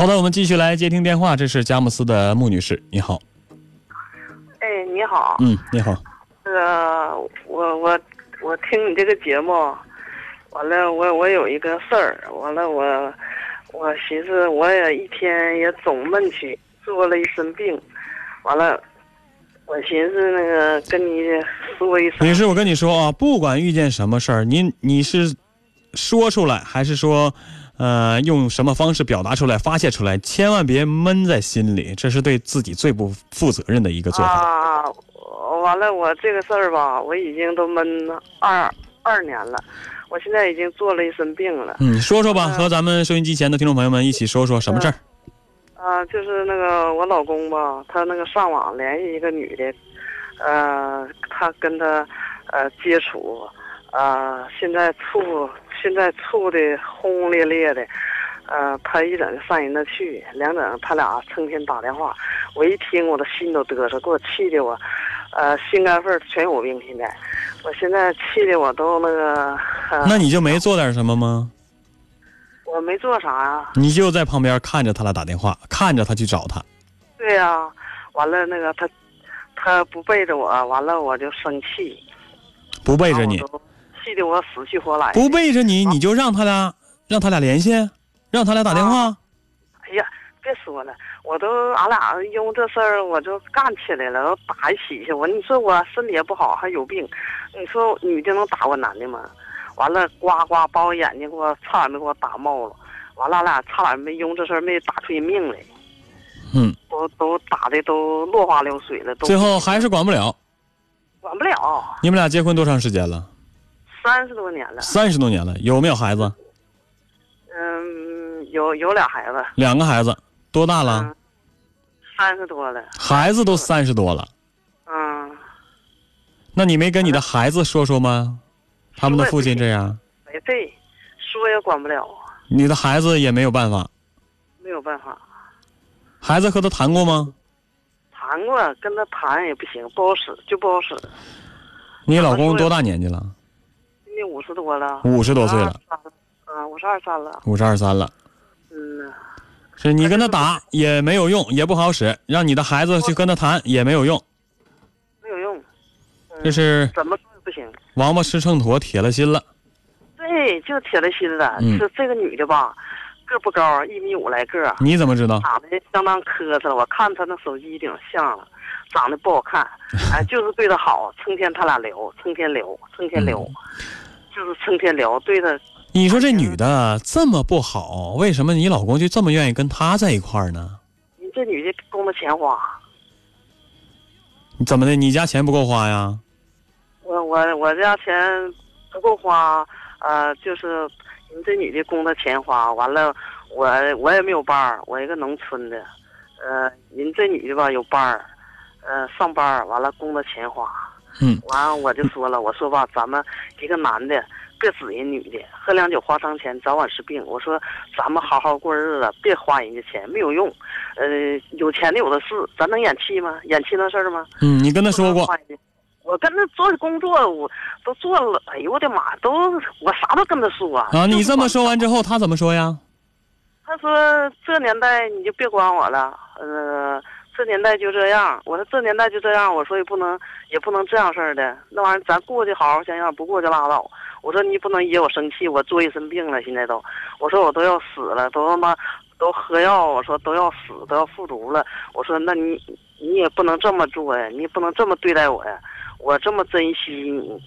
好的，我们继续来接听电话，这是佳木斯的穆女士，你好。哎，你好。嗯，你好。那个，我我我听你这个节目，完了，我我有一个事儿，完了，我我寻思，我也一天也总闷气，做了一身病，完了，我寻思那个跟你说一声。女士，我跟你说啊，不管遇见什么事儿，您你是说出来，还是说？呃，用什么方式表达出来、发泄出来，千万别闷在心里，这是对自己最不负责任的一个做法。啊，完了，我这个事儿吧，我已经都闷二二年了，我现在已经做了一身病了。嗯，说说吧，和咱们收音机前的听众朋友们一起说说什么事儿。啊，就是那个我老公吧，他那个上网联系一个女的，呃，他跟他呃接触，啊，现在处。现在处的轰轰烈烈的，呃，他一整就上人那去，两整他俩成天打电话，我一听我的心都嘚瑟，给我气的我，呃，心肝肺全有病。现在，我现在气的我都那个。那你就没做点什么吗？我没做啥呀。你就在旁边看着他俩打电话，看着他去找他。对呀，完了那个他，他不背着我，完了我就生气。不背着你。气得我死去活来。不背着你，你就让他俩，让他俩联系，让他俩打电话。哎呀，别说了，我都俺俩因为这事儿，我就干起来了，都打一起去。我你说我身体也不好，还有病，你说女的能打过男的吗？完了，呱呱把我眼睛给我差点没给我打冒了。完了，俺俩差点没因为这事儿没打出人命来。嗯。都都打的都落花流水了。都最后还是管不了。管不了。你们俩结婚多长时间了？三十多年了，三十多年了，有没有孩子？嗯，有有俩孩子，两个孩子，多大了？三十多了，孩子都三十多了。嗯，那你没跟你的孩子说说吗？他们的父亲这样？没对，说也管不了。你的孩子也没有办法。没有办法。孩子和他谈过吗？谈过，跟他谈也不行，不好使，就不好使。你老公多大年纪了？五十多了，五十多岁了，啊，五十二三了，五十二三了，嗯，是你跟他打也没有用，也不好使，让你的孩子去跟他谈也没有用，没有用，这是怎么不行？王八吃秤砣，铁了心了，对，就铁了心了。是这个女的吧，个不高，一米五来个，你怎么知道？长得相当磕碜，我看她那手机顶像了，长得不好看，哎，就是对她好，成天他俩聊，成天聊，成天聊。就是成天聊，对他。你说这女的这么不好，为什么你老公就这么愿意跟她在一块儿呢？你这女的供他钱花。怎么的？你家钱不够花呀？我我我家钱不够花，呃，就是你这女的供他钱花，完了我我也没有班儿，我一个农村的，呃，人这女的吧有班儿，呃，上班完了供他钱花。嗯，完我就说了，我说吧，咱们一个男的别指人女的，喝两酒花上钱，早晚是病。我说咱们好好过日子，别花人家钱，没有用。呃，有钱的有的是，咱能演气吗？演气那事儿吗？嗯，你跟他说过。我跟他做工作，我都做了。哎呦我的妈，都我啥都跟他说。啊，你这么说完之后，他怎么说呀？他说这年代你就别管我了。呃。这年代就这样，我说这年代就这样，我说也不能也不能这样式儿的，那玩意儿咱过去好好想想，不过就拉倒。我说你不能惹我生气，我做一身病了，现在都，我说我都要死了，都他妈都喝药，我说都要死，都要复读了。我说那你你也不能这么做呀，你也不能这么对待我呀，我这么珍惜你，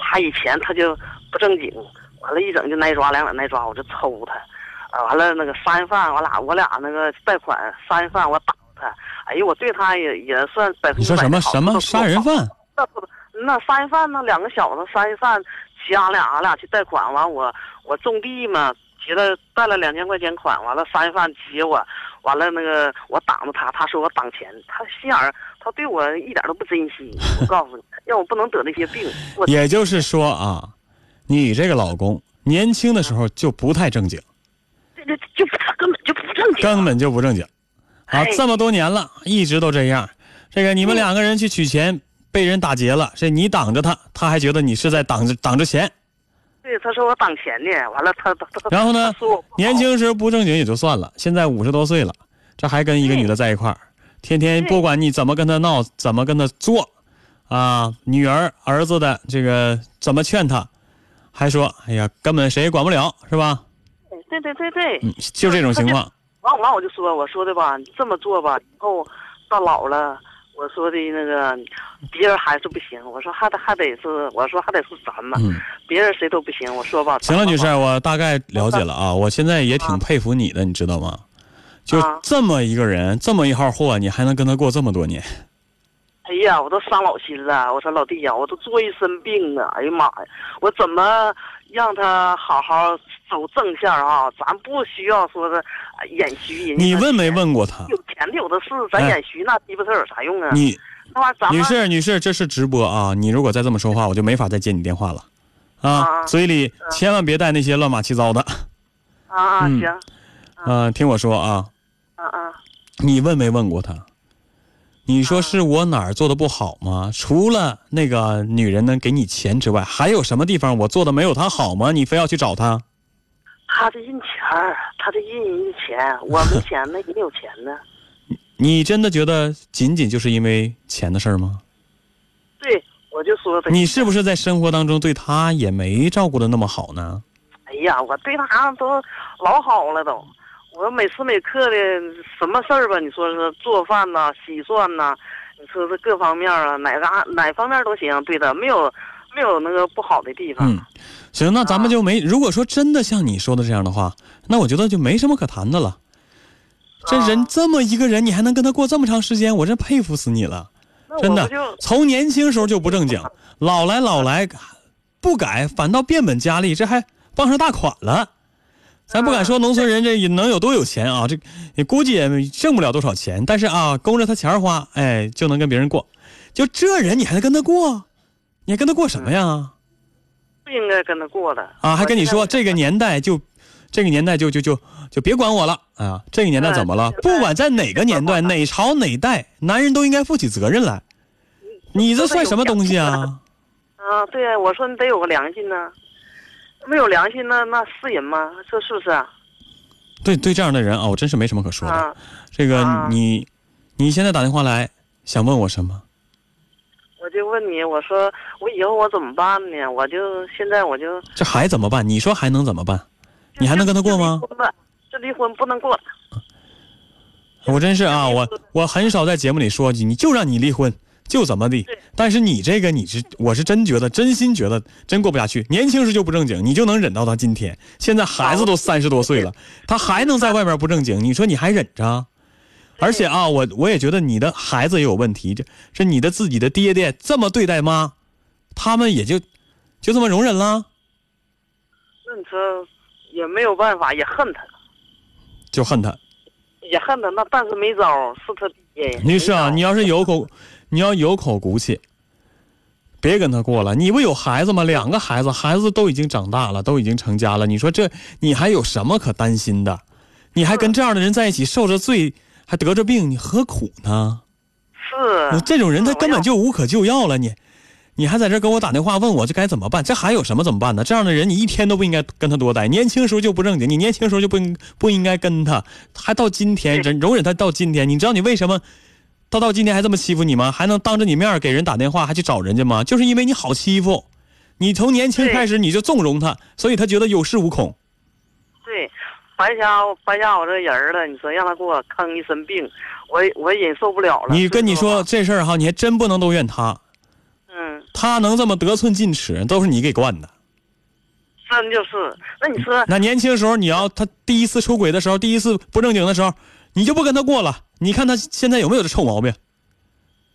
他以前他就不正经，完了，一整就挨抓，两两挨抓，我就抽他，啊，完了那个杀人犯，我俩我俩那个贷款杀人犯，我打。哎呦，我对他也也算百分之百你说什么什么杀人犯？那不那杀人犯呢？两个小子杀人犯，骑俺俩，俺俩去贷款，完我我种地嘛，结了贷了两千块钱款，完了杀人犯骑我，完了那个我挡着他，他说我挡钱，他心眼儿，他对我一点都不珍惜。我告诉你，让我不能得那些病。也就是说啊，你这个老公年轻的时候就不太正经，这这就根本就不正经，根本就不正经。啊，这么多年了，一直都这样。这个你们两个人去取钱，被人打劫了，这你挡着他，他还觉得你是在挡着挡着钱。对对，他说我挡钱呢，完了他他他。然后呢年轻时不正经也就算了，现在五十多岁了，这还跟一个女的在一块儿，天天不管你怎么跟他闹，怎么跟他做，啊，女儿儿子的这个怎么劝他，还说哎呀根本谁也管不了，是吧？对对对对，嗯，就这种情况。完完我就说，我说的吧，你这么做吧，以后到老了，我说的那个别人还是不行，我说还得还得是，我说还得是咱们，嗯，别人谁都不行。我说吧，行了，女士，我大概了解了啊，我现在也挺佩服你的，你知道吗？就啊这么一个人，这么一号货，你还能跟他过这么多年？哎呀，我都伤老心了。我说老弟呀，我都做一身病啊！哎呀妈呀，我怎么让他好好走正线啊？咱不需要说是呃演虚。人你问没问过他？有钱的有的是，咱哎演虚那鸡巴事儿有啥用啊？你那玩意儿咱们女士，女士，这是直播啊！你如果再这么说话，我就没法再接你电话了，啊！啊嘴里千万别带那些乱码七糟的。啊啊嗯行嗯、听我说啊，啊啊，你问没问过他？你说是我哪儿做的不好吗？除了那个女人能给你钱之外，还有什么地方我做的没有她好吗？你非要去找她？他的印钱儿，他的印人家钱，我没钱呢，人有钱呢。你真的觉得仅仅就是因为钱的事儿吗？对，我就说他，你是不是在生活当中对他也没照顾的那么好呢？哎呀，我对他都老好了都，我每时每刻的什么事儿吧，你说是做饭呐、洗涮呐、你说是各方面啊，哪个哪方面都行，对的，没有没有那个不好的地方。嗯，行，那咱们就没。如果说真的像你说的这样的话，那我觉得就没什么可谈的了。这人啊这么一个人，你还能跟他过这么长时间，我真佩服死你了。真的从年轻时候就不正经，老来老来不改，反倒变本加厉，这还傍上大款了。咱不敢说农村人这能有多有钱啊，这也估计也挣不了多少钱，但是啊，供着他钱花，哎，就能跟别人过。就这人，你还能跟他过？你还跟他过什么呀？不应该跟他过了啊，还跟你说这个年代就，这个年代就就就就别管我了啊！这个年代怎么了？哎不管在哪个年代、哪朝哪代，男人都应该负起责任来。你这算什么东西啊？啊，对呀，我说你得有个良心呢，没有良心那那是人吗？这是不是啊？对对，这样的人啊，我真是没什么可说的。啊，这个啊你，你现在打电话来想问我什么？我就问你，我说我以后我怎么办呢？我就现在我就这还怎么办？你说还能怎么办？你还能跟他过吗这离婚不能过。我真是啊，我我很少在节目里说你就让你离婚，就怎么地。但是你这个你是我是真觉得真心觉得真过不下去。年轻时就不正经，你就能忍到他今天。现在孩子都三十多岁了，他还能在外面不正经，你说你还忍着？而且啊，我我也觉得你的孩子也有问题，这这你的自己的爹爹这么对待妈，他们也就就这么容忍了，那你说也没有办法，也恨他，就恨他。也恨他。那但是没招，是他爹。女士啊，你要是有口，你要有口骨气，别跟他过了。你不有孩子吗？两个孩子，孩子都已经长大了，都已经成家了。你说这你还有什么可担心的？你还跟这样的人在一起，受着罪，还得着病，你何苦呢？是你这种人他根本就无可救药了，你，你还在这给我打电话问我这该怎么办？这还有什么怎么办呢？这样的人你一天都不应该跟他多待。年轻时候就不正经，你年轻时候就不应不应该跟他，还到今天忍容忍他到今天。你知道你为什么他到今天还这么欺负你吗？还能当着你面给人打电话，还去找人家吗？就是因为你好欺负，你从年轻开始你就纵容他，所以他觉得有恃无恐。对，白瞎白瞎我这人儿了。你说让他给我坑一身病，我我忍受不了了。你跟你说这事儿哈，你还真不能都怨他，嗯，他能这么得寸进尺，都是你给惯的。真就是。那你说，那年轻时候，你要他第一次出轨的时候，第一次不正经的时候，你就不跟他过了。你看他现在有没有这臭毛病？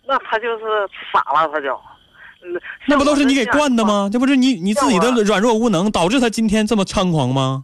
那他就是傻了，他就。嗯，那不都是你给惯的吗？这不是你你自己的软弱无能，导致他今天这么猖狂吗？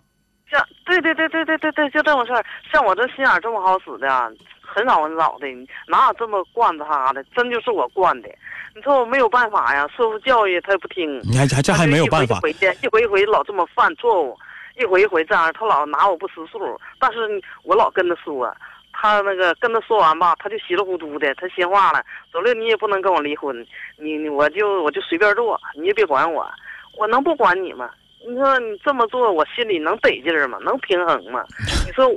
像对对对对对对对，就这么事儿。像我这心眼儿这么好使的啊，很少很少的，哪有这么惯着他的？真就是我惯的。你说我没有办法呀，说服教育他也不听。你还还这还没有办法一回一回的，一回一回老这么犯错误，一回一回这样，他老拿我不识数。但是我老跟他说，他那个跟他说完吧，他就稀里糊涂的，他心话了。走了，你也不能跟我离婚，你你我就我就随便做，你也别管我，我能不管你吗？你说你这么做，我心里能得劲儿吗？能平衡吗？你说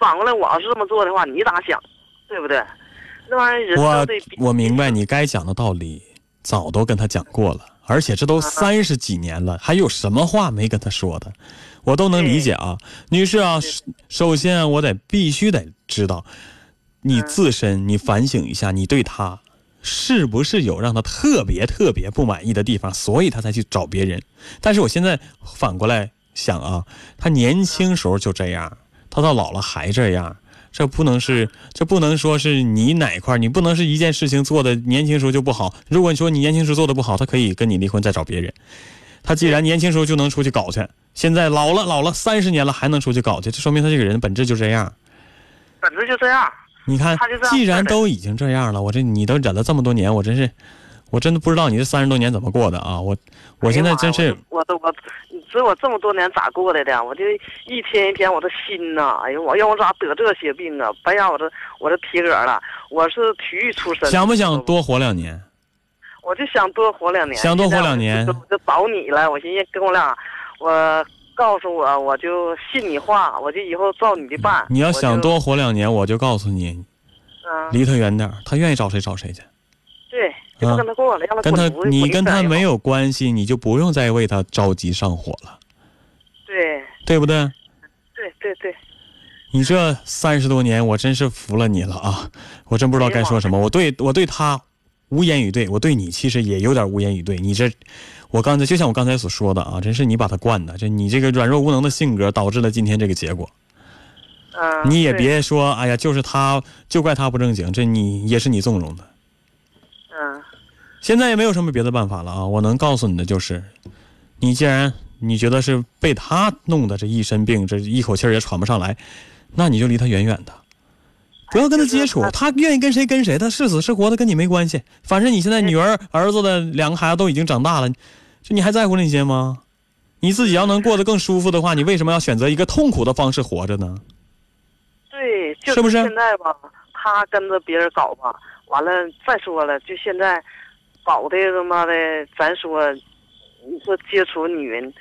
反过来，我要是这么做的话，你咋想？对不对？那玩意儿人都我我明白你该讲的道理，早都跟他讲过了，而且这都三十几年了，还有什么话没跟他说的？我都能理解啊，女士啊，首首先啊我得必须得知道，你自身你反省一下，你对他是不是有让他特别特别不满意的地方，所以他才去找别人。但是我现在反过来想啊，他年轻时候就这样，他到老了还这样。这不能是，这不能说是你哪块，你不能是一件事情做的年轻时候就不好。如果你说你年轻时候做的不好，他可以跟你离婚再找别人。他既然年轻时候就能出去搞去，现在老了老了三十年了还能出去搞去，这说明他这个人本质就这样。本质就这样。你看既然都已经这样了，我这你都忍了这么多年，我真是，我真的不知道你这三十多年怎么过的啊！我我现在真是我都我，你知道我这么多年咋过来的？我就一天一天我的心呐，哎呦，我要我咋得这些病啊？白养我这我这体格了。我是体育出身，想不想多活两年？我就想多活两年，想多活两年就找你了。我寻思跟我俩，我告诉我，我就信你话，我就以后照你的办。你要想，多活两年，我就告诉你，嗯，离他远点儿，他愿意找谁找谁去。对，就不跟他过了，让他跟他你跟他没。有关系，你就不用再为他着急上火了，对对不对？对对对，你这三十多年，我真是服了你了啊！我真不知道该说什么。我对我对他无言以对，我对你其实也有点无言以对。你这，我刚才就像我刚才所说的啊，真是你把他惯的，这你这个软弱无能的性格导致了今天这个结果。嗯，你也，别说，哎呀，就是他，就怪他不正经，这你也是你纵容的。嗯现在也没有什么别的办法了啊！我能告诉你的就是，你既然你觉得是被他弄的这一身病，这一口气儿也喘不上来，那你就离他远远的，不要跟他接触。他愿意跟谁跟谁，他是死是活的跟你没关系。反正你现在女儿、儿子的两个孩子都已经长大了，就你还在乎那些吗？你自己要能过得更舒服的话，你为什么要选择一个痛苦的方式活着呢？对，就是不是现在吧，他跟着别人搞吧，完了再说了，就现在搞的他妈的，咱说，你说接触女人，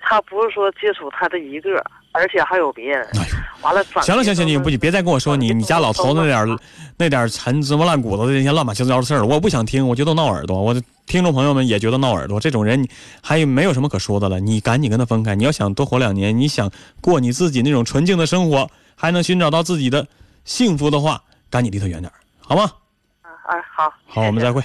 他不是说接触他的一个，而且还有别人。哎完了，转行了行行，你不你别再跟我说你你家老头子那点儿那点儿陈芝麻烂谷子的那些乱七八糟的事儿了，我不想听，我觉得闹耳朵。我的听众朋友们也觉得闹耳朵，这种人还有没有什么可说的了？你赶紧跟他分开。你要想多活两年，你想过你自己那种纯净的生活，还能寻找到自己的幸福的话，赶紧离他远点儿，好吗？啊，好，好，我们再会。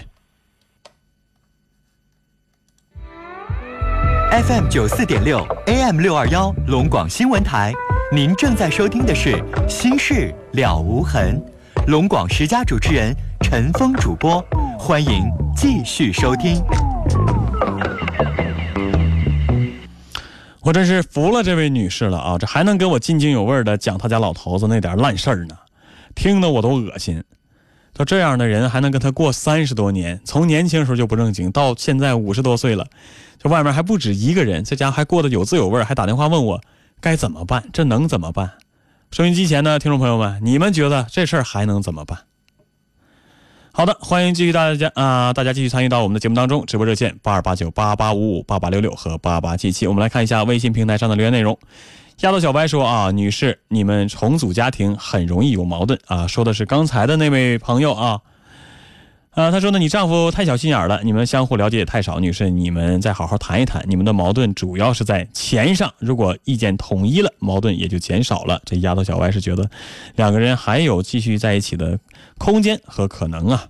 FM 九四点六，AM 六二幺，龙广新闻台。您正在收听的是《心事了无痕》，龙广十佳主持人陈峰主播，欢迎继续收听。我真是服了这位女士了啊！这还能跟我津津有味的讲他家老头子那点烂事儿呢，听得我都恶心。说这样的人还能跟他过三十多年，从年轻时候就不正经，到现在五十多岁了，这外面还不止一个人，在家还过得有滋有味，还打电话问我该怎么办，这能怎么办？收音机前的听众朋友们，你们觉得这事儿还能怎么办？好的，欢迎继续大家啊、大家继续参与到我们的节目当中，直播热线八二八九八八五五八八六六和八八七七。我们来看一下微信平台上的留言内容。丫头小白说啊，女士，你们重组家庭很容易有矛盾啊，说的是刚才的那位朋友啊。啊，他说呢，你丈夫太小心眼了，你们相互了解也太少。女士，你们再好好谈一谈，你们的矛盾主要是在钱上，如果意见统一了，矛盾也就减少了。这丫头小白是觉得两个人还有继续在一起的空间和可能啊。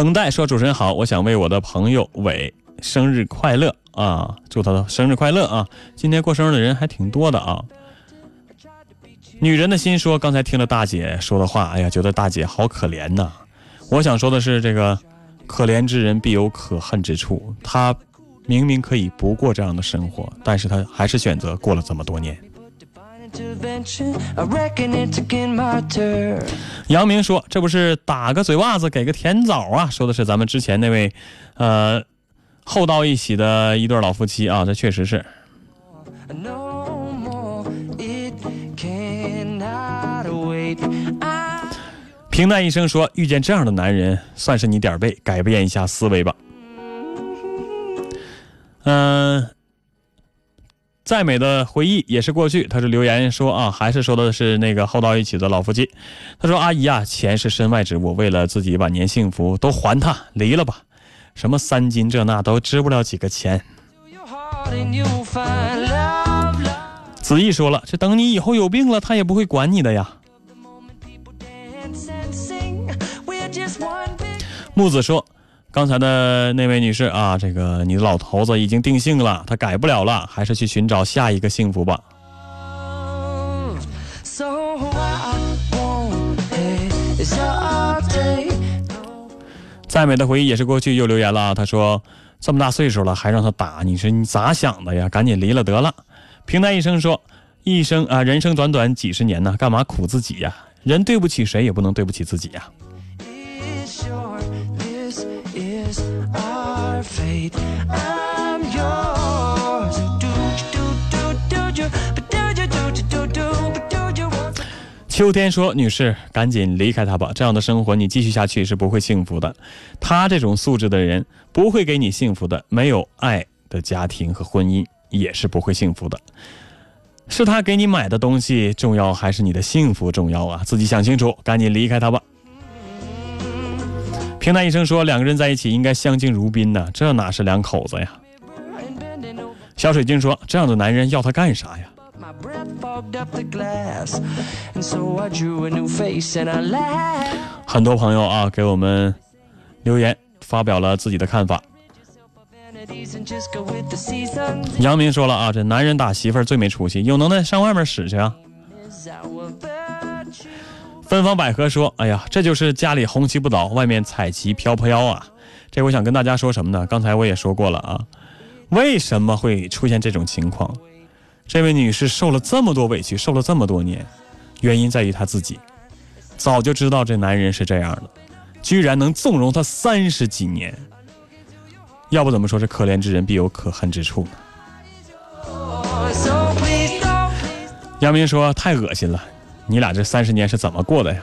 等待说：“主持人好，我想为我的朋友伟生日快乐啊，祝他的生日快乐啊！今天过生日的人还挺多的啊。”女人的心说：“刚才听了大姐说的话，哎呀，觉得大姐好可怜呐。我想说的是，这个可怜之人必有可恨之处。她明明可以不过这样的生活，但是她还是选择过了这么多年。”杨明说：“这不是打个嘴巴子给个甜枣啊？”说的是咱们之前那位，呃，厚道一起的一对老夫妻啊，这确实是。平淡一生说：“遇见这样的男人，算是你点儿背，改变一下思维吧。”嗯、再美的回忆也是过去。他是留言说啊，还是说的是那个厚道一起的老夫妻。他说：“阿姨啊，钱是身外之物，为了自己晚年幸福，都还他，离了吧。什么三金这那都值不了几个钱。your heart and you'll find love, love. ”子毅说了，这等你以后有病了，他也不会管你的呀。木子说：“刚才的那位女士啊，这个你的老头子已经定性了，他改不了了，还是去寻找下一个幸福吧。再美的回忆也是过去，又留言了啊。他说：“这么大岁数了，还让他打，你说你咋想的呀？赶紧离了得了。”平淡一生说：“一生啊，人生短短几十年呢，干嘛苦自己呀？人对不起谁，也不能对不起自己呀。Is short. This is our fate. I'm yours. 秋天说：“女士，赶紧离开他吧，这样的生活你继续下去是不会幸福的。他这种素质的人不会给你幸福的，没有爱的家庭和婚姻也是不会幸福的。是他给你买的东西重要，还是你的幸福重要啊？自己想清楚，赶紧离开他吧。”平淡一生说两个人在一起应该相敬如宾呢这哪是两口子呀？小水晶说这样的男人要他干啥呀？很多朋友啊给我们留言发表了自己的看法。杨明说了啊这男人打媳妇儿最没出息有能耐上外面使去啊？芬芳百合说：“哎呀，这就是家里红旗不倒，外面彩旗飘飘啊！”这我想跟大家说什么呢？刚才我也说过了啊，为什么会出现这种情况？这位女士受了这么多委屈，受了这么多年，原因在于她自己早就知道这男人是这样的，居然能纵容他三十几年。要不怎么说这可怜之人必有可恨之处呢？杨明说：“太恶心了，你俩这三十年是怎么过的呀？”